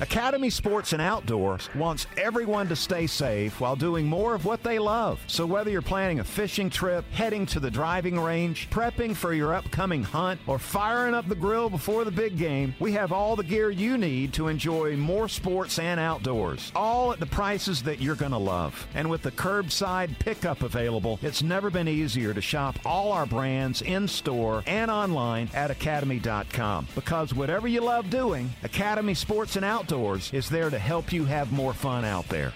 Academy Sports and Outdoors wants everyone to stay safe while doing more of what they love. So whether you're planning a fishing trip, heading to the driving range, prepping for your upcoming hunt, or firing up the grill before the big game, we have all the gear you need to enjoy more sports and outdoors. All at the prices that you're going to love. And with the curbside pickup available, it's never been easier to shop all our brands in store and online at academy.com. Because whatever you love doing, Academy Sports and Outdoors Outdoors is there to help you have more fun out there.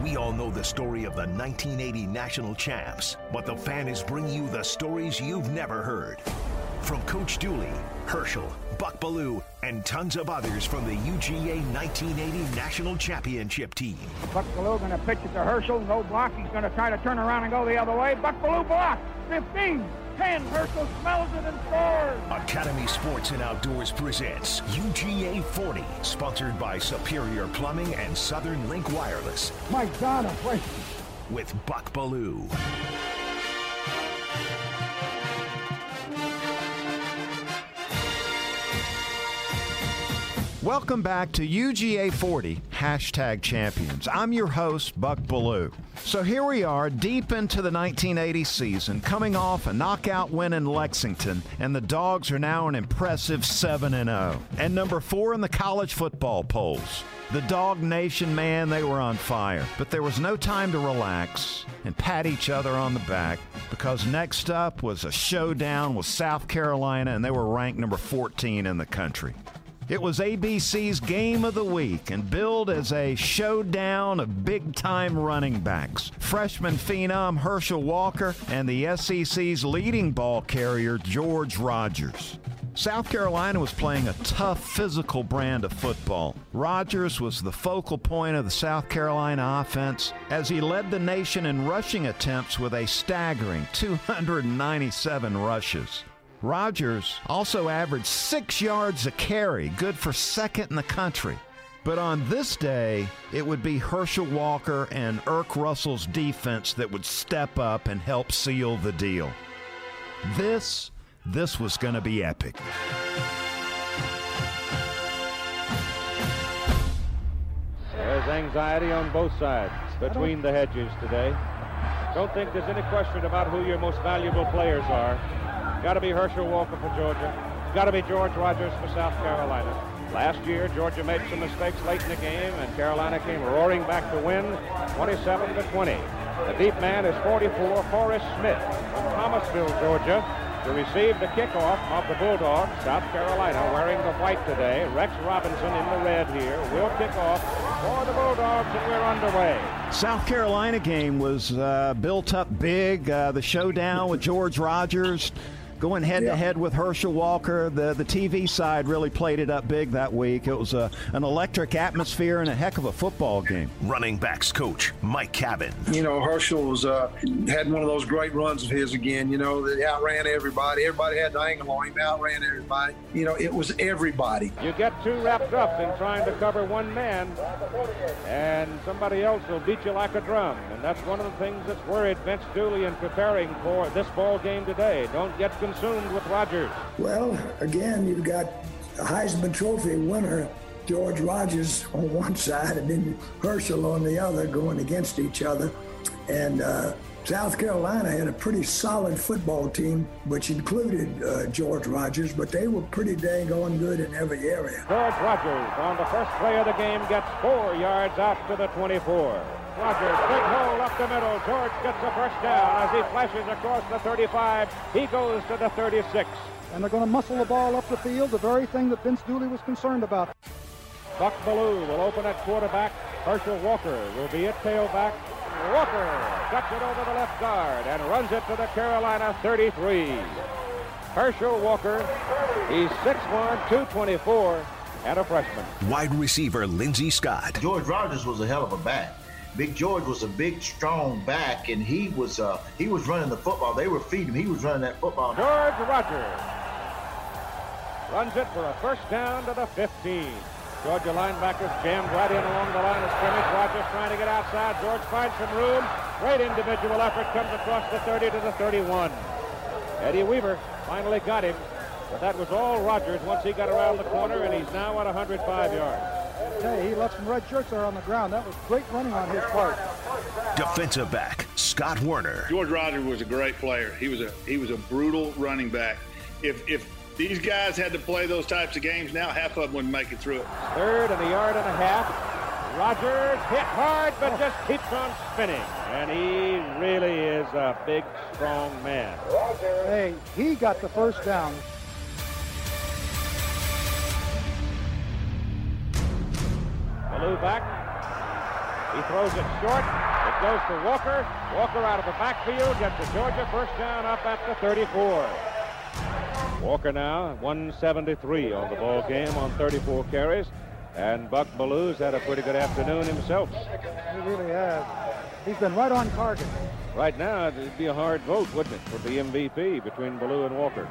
We all know the story of the 1980 national champs, but the fan is bringing you the stories you've never heard. From Coach Dooley, Herschel, Buck Belue, and tons of others from the UGA 1980 National Championship team. Buck Belue going to pitch it to Herschel. No block. He's going to try to turn around and go the other way. Buck Belue block. 15. 10. Herschel smells it and scores. Academy Sports and Outdoors presents UGA 40, sponsored by Superior Plumbing and Southern Link Wireless. My God, I'm With Buck Belue. Welcome back to UGA 40, hashtag champions. I'm your host, Buck Belue. So here we are, deep into the 1980 season, coming off a knockout win in Lexington, and the Dogs are now an impressive 7 0, and number four in the college football polls. The Dog Nation, man, they were on fire. But there was no time to relax and pat each other on the back because next up was a showdown with South Carolina, and they were ranked number 14 in the country. It was ABC's game of the week and billed as a showdown of big time running backs. Freshman phenom Herschel Walker and the SEC's leading ball carrier George Rogers. South Carolina was playing a tough physical brand of football. Rogers was the focal point of the South Carolina offense as he led the nation in rushing attempts with a staggering 297 rushes. Rogers also averaged six yards a carry, good for second in the country. But on this day, it would be Herschel Walker and Erk Russell's defense that would step up and help seal the deal. This, this was going to be epic. There's anxiety on both sides between the hedges today. Don't think there's any question about who your most valuable players are. Got to be Herschel Walker for Georgia. Got to be George Rogers for South Carolina. Last year, Georgia made some mistakes late in the game, and Carolina came roaring back to win 27 to 20. The deep man is 44, Forrest Smith from Thomasville, Georgia, to receive the kickoff of the Bulldogs. South Carolina wearing the white today. Rex Robinson in the red here will kick off for the Bulldogs, and we're underway. South Carolina game was uh, built up big. Uh, the showdown with George Rogers going head to head with Herschel Walker. The the TV side really played it up big that week. It was a, an electric atmosphere and a heck of a football game. Running backs coach Mike Cavan. You know, Herschel was uh, had one of those great runs of his again. You know, that outran everybody. Everybody had the angle on him. Outran everybody. You know, it was everybody. You get too wrapped up in trying to cover one man, and somebody else will beat you like a drum. And that's one of the things that's worried Vince Dooley in preparing for this ball game today. Don't get consumed with Rogers? Well, again, you've got a Heisman Trophy winner, George Rogers, on one side, and then Herschel on the other, going against each other. And uh, South Carolina had a pretty solid football team, which included uh, George Rogers, but they were pretty dang on good in every area. George Rogers on the first play of the game gets four yards out to the 24. Rogers, big hole up the middle. George gets a first down as he flashes across the 35. He goes to the 36. And they're going to muscle the ball up the field, the very thing that Vince Dooley was concerned about. Buck Belue will open at quarterback. Herschel Walker will be at tailback. Walker cuts it over the left guard and runs it to the Carolina 33. Herschel Walker, he's 6'1", 224, and a freshman. Wide receiver Lindsay Scott. George Rogers was a hell of a back. Big George was a big, strong back, and he was uh, he was running the football. They were feeding him. He was running that football. George Rogers runs it for a first down to the 15. Georgia linebackers jammed right in along the line of scrimmage. Rogers trying to get outside. George finds some room. Great individual effort comes across the 30 to the 31. Eddie Weaver finally got him. But that was all Rogers once he got around the corner, and he's now at 105 yards. Hey, he left some red shirts there on the ground. That was great running on his part. Defensive back Scott Woerner. George Rogers was a great player. He was a he was a brutal running back. If if these guys had to play those types of games now, half of them wouldn't make it through it. Third and a yard and a half. Rogers hit hard, but just keeps on spinning. And he really is a big, strong man. Hey, he got the first down. Belue back. He throws it short. It goes to Walker. Walker out of the backfield gets a Georgia first down up at the 34. Walker now 173 on the ball game on 34 carries. And Buck Belue's had a pretty good afternoon himself. He really has. He's been right on target. Right now, it'd be a hard vote, wouldn't it, for the MVP between Belue and Walker?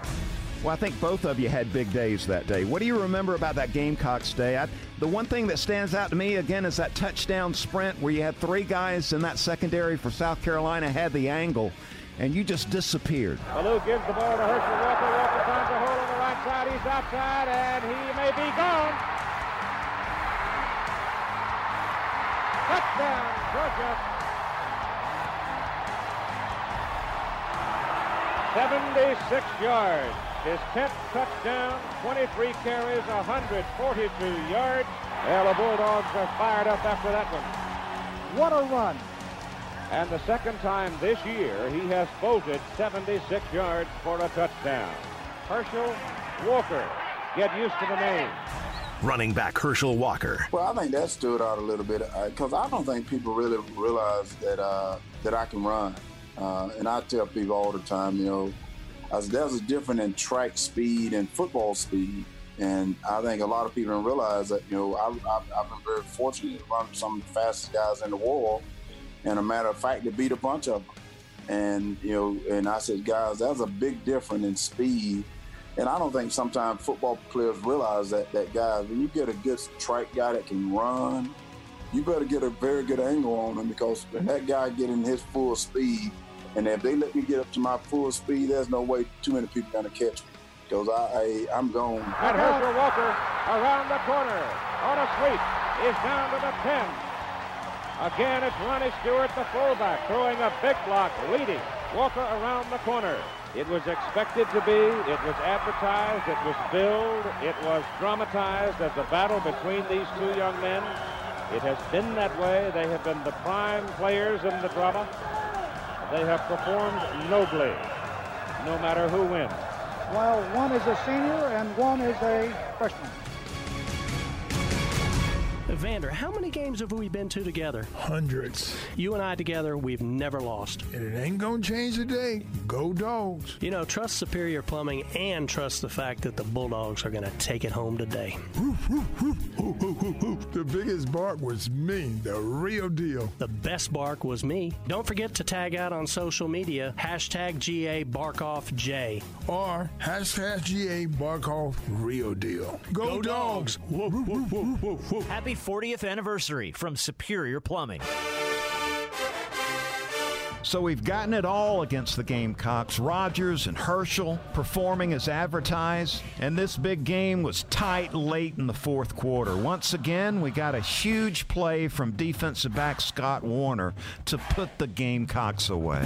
Well, I think both of you had big days that day. What do you remember about that Gamecocks day? I, the one thing that stands out to me again is that touchdown sprint where you had three guys in that secondary for South Carolina had the angle, and you just disappeared. Belue gives the ball to Herschel Walker. Walker finds a hole on the right side. He's outside, and he may be gone. Touchdown, Georgia. 76 yards. His 10th touchdown, 23 carries, 142 yards. Well, the Bulldogs are fired up after that one. What a run. And the second time this year, he has bolted 76 yards for a touchdown. Herschel Walker. Get used to the name running back Herschel Walker. Well, I think that stood out a little bit because uh, I don't think people really realize that uh, that I can run. Uh, and I tell people all the time, you know, there's a difference in track speed and football speed. And I think a lot of people don't realize that, you know, I, have been very fortunate to run some of the fastest guys in the world. And a matter of fact, to beat a bunch of them. And, you know, and I said, guys, that's a big difference in speed and I don't think sometimes football players realize that that guys, when you get a good track guy that can run, you better get a very good angle on him because that guy get in his full speed, and if they let me get up to my full speed, there's no way too many people gonna catch me because I, I am gone. And Herschel Walker around the corner on a sweep is down to the 10. Again, it's Ronnie Stewart, the fullback, throwing a big block, leading Walker around the corner. It was expected to be, it was advertised, it was billed, it was dramatized as a battle between these two young men. It has been that way. They have been the prime players in the drama. They have performed nobly, no matter who wins. While one is a senior and one is a freshman. Vander, how many games have we been to together? Hundreds. You and I together, we've never lost. And it ain't gonna change today. Go Dogs. You know, trust Superior Plumbing and trust the fact that the Bulldogs are gonna take it home today. the biggest bark was me, the real deal. The best bark was me. Don't forget to tag out on social media hashtag GA BarkOffJ. Or hashtag GA BarkOff Real Deal. Go, Go Dogs. dogs. Happy 40th anniversary from Superior Plumbing. So we've gotten it all against the Gamecocks. Rogers and Herschel performing as advertised. And this big game was tight late in the fourth quarter. Once again, we got a huge play from defensive back Scott Woerner to put the Gamecocks away.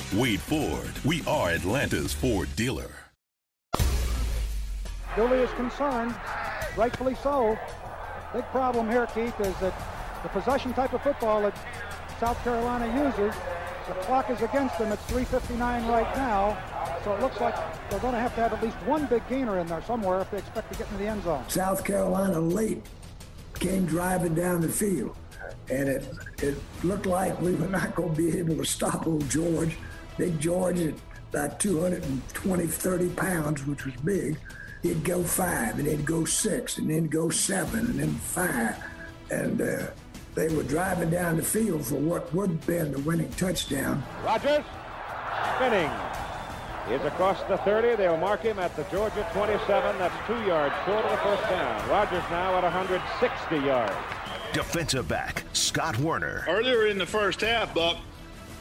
Wade Ford. We are Atlanta's Ford dealer. Dooley is concerned, rightfully so. Big problem here, Keith, is that the possession type of football that South Carolina uses, the clock is against them. It's 3.59 right now. So it looks like they're going to have to have at least one big gainer in there somewhere if they expect to get in the end zone. South Carolina late came driving down the field, and it it looked like we were not going to be able to stop old George. Big George at about 220, 30 pounds, which was big. He'd go five, and he'd go six, and then go seven, and then five. And uh, they were driving down the field for what would have been the winning touchdown. Rogers spinning. He's across the 30. They'll mark him at the Georgia 27. That's two yards short of the first down. Rogers now at 160 yards. Defensive back, Scott Woerner. Earlier in the first half, Buck,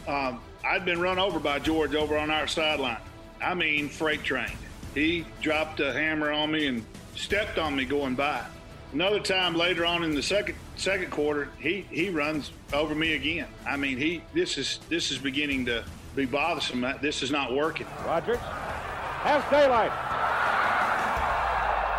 um, I'd been run over by George over on our sideline. I mean, freight train. He dropped a hammer on me and stepped on me going by. Another time later on in the second second quarter, he he runs over me again. I mean, he this is this is beginning to be bothersome. This is not working. Rogers has daylight.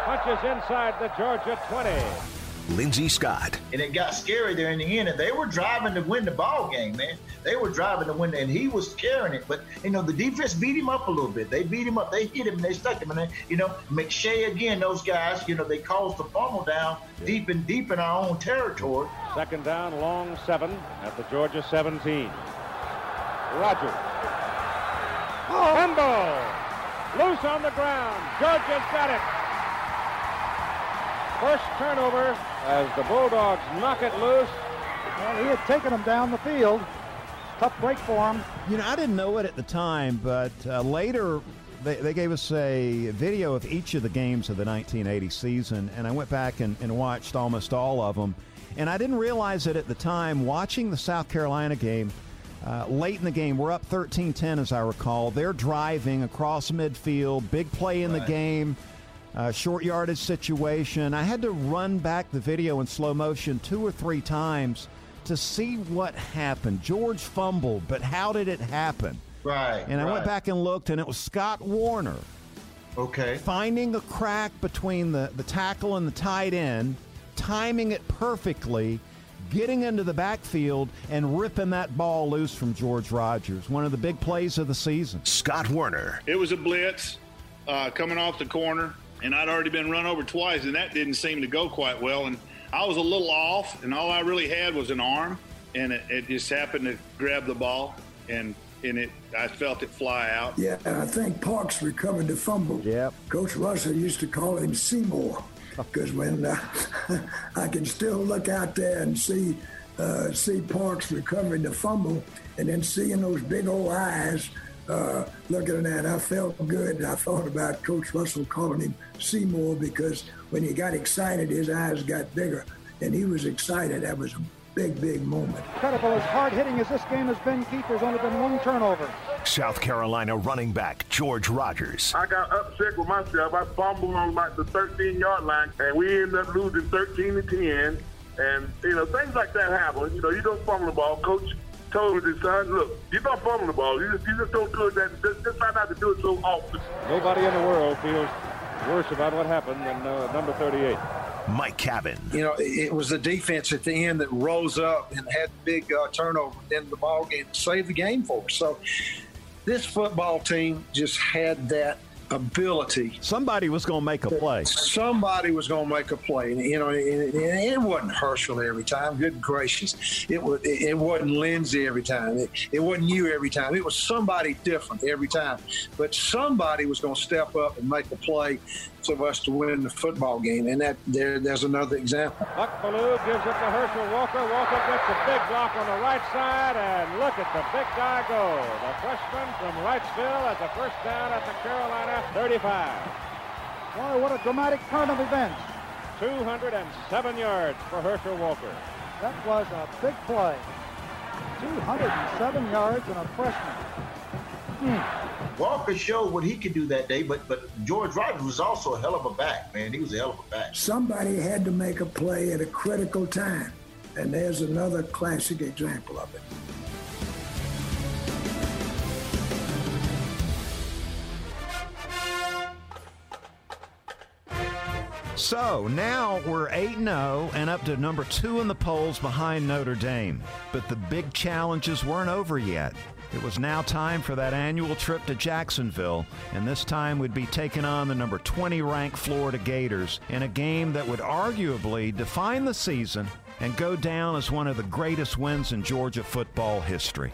Punches inside the Georgia 20. Lindsay Scott. And it got scary there in the end. And they were driving to win the ball game, man. They were driving to win, and he was carrying it. But you know, the defense beat him up a little bit. They beat him up. They hit him. and They stuck him. And then, you know, McShay again. Those guys, you know, they caused the fumble down deep and deep in our own territory. Second down, long seven at the Georgia 17. Rogers. Oh. Fumble. Loose on the ground. Georgia's got it. First turnover as the Bulldogs knock it loose. Well, he had taken them down the field. Tough break for him. You know, I didn't know it at the time, but uh, later they, they gave us a video of each of the games of the 1980 season, and I went back and, and watched almost all of them. And I didn't realize it at the time. Watching the South Carolina game, uh, late in the game, we're up 13 10, as I recall. They're driving across midfield, big play in right. the game uh, short yardage situation. I had to run back the video in slow motion two or three times to see what happened. George fumbled, but how did it happen? Right. And I right. went back and looked, and it was Scott Woerner. Okay. Finding a crack between the, the tackle and the tight end, timing it perfectly, getting into the backfield, and ripping that ball loose from George Rogers. One of the big plays of the season. Scott Woerner. It was a blitz uh, coming off the corner and I'd already been run over twice, and that didn't seem to go quite well. And I was a little off, and all I really had was an arm, and it, it just happened to grab the ball, and and it I felt it fly out. Yeah, and I think Parks recovered the fumble. Yep. Coach Russell used to call him Seymour because when uh, I can still look out there and see uh, see Parks recovering the fumble, and then seeing those big old eyes uh, looking at that, I felt good. I thought about Coach Russell calling him Seymour because when he got excited, his eyes got bigger, and he was excited. That was a big, big moment. Incredible as hard hitting as this game has been, Keith. There's only been one turnover. South Carolina running back George Rogers. I got upset with myself. I fumbled on about the 13 yard line, and we ended up losing 13 to 10. And you know things like that happen. You know you don't fumble the ball. Coach told his son, look, you're not fumbling the ball. You just, you just don't do it. That, just, just try not to do it so often. Nobody in the world feels worse about what happened than uh, number 38. Mike Cavan. You know, it was the defense at the end that rose up and had the big uh, turnover in the ball game to save the game for us. So this football team just had that ability. Somebody was going to make a play. Somebody was going to make a play. And, you know, it, it, wasn't Herschel every time. Good gracious. It, was, it wasn't Lindsay every time. It, it wasn't you every time. It was somebody different every time. But somebody was going to step up and make a play of us to win the football game. And that there, there's another example. Buck Belue gives it to Herschel Walker. Walker gets a big block on the right side, and look at the big guy go. The freshman from Wrightsville at the first down at the Carolina 35. Boy, what a dramatic turn of events. 207 yards for Herschel Walker. That was a big play. 207 yards and a freshman. Walker showed what he could do that day, but but George Rogers was also a hell of a back, man. He was a hell of a back. Somebody had to make a play at a critical time, and there's another classic example of it. So now we're 8 0 and up to number two in the polls behind Notre Dame. But the big challenges weren't over yet. It was now time for that annual trip to Jacksonville, and this time we'd be taking on the number 20 ranked Florida Gators in a game that would arguably define the season and go down as one of the greatest wins in Georgia football history.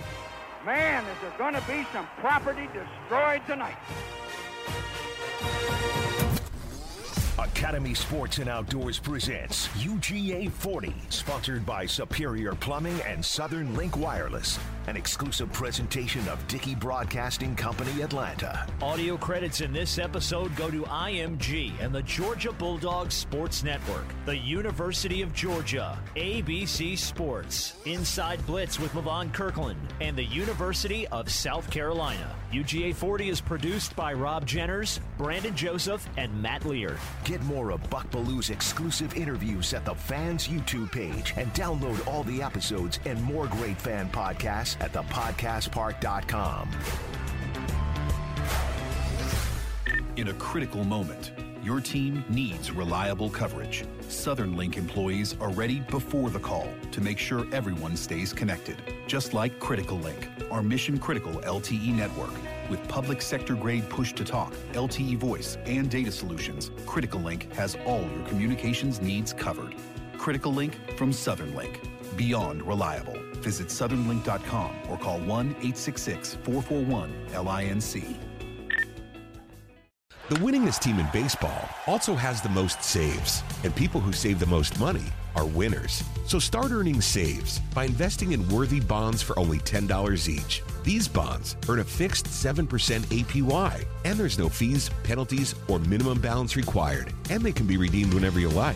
Man, is there going to be some property destroyed tonight. Academy Sports and Outdoors presents UGA 40, sponsored by Superior Plumbing and Southern Link Wireless, an exclusive presentation of Dickey Broadcasting Company Atlanta. Audio credits in this episode go to IMG and the Georgia Bulldogs Sports Network, the University of Georgia, ABC Sports, Inside Blitz with Levon Kirkland, and the University of South Carolina. UGA 40 is produced by Rob Jenners, Brandon Joseph, and Matt Lear. Get more of Buck Belue's exclusive interviews at the fans YouTube page and download all the episodes and more great fan podcasts at thepodcastpark.com. In a critical moment, your team needs reliable coverage. Southern Link employees are ready before the call to make sure everyone stays connected. Just like Critical Link, our mission critical LTE network. With public sector grade push to talk, LTE voice, and data solutions, Critical Link has all your communications needs covered. Critical Link from Southern Link. Beyond reliable. Visit southernlink.com or call 1 866 441 LINC. The winningest team in baseball also has the most saves, and people who save the most money are winners. So start earning saves by investing in worthy bonds for only $10 each. These bonds earn a fixed 7% APY, and there's no fees, penalties, or minimum balance required, and they can be redeemed whenever you like.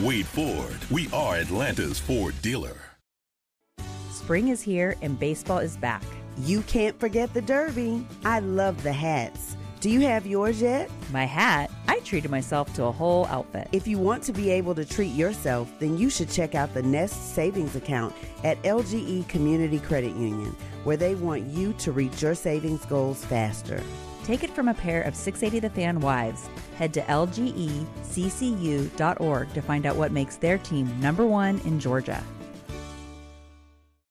Wade Ford, we are Atlanta's Ford dealer. Spring is here and baseball is back. You can't forget the Derby. I love the hats. Do you have yours yet? My hat? I treated myself to a whole outfit. If you want to be able to treat yourself, then you should check out the Nest Savings Account at LGE Community Credit Union, where they want you to reach your savings goals faster. Take it from a pair of 680 The Fan wives. Head to lgeccu.org to find out what makes their team number one in Georgia.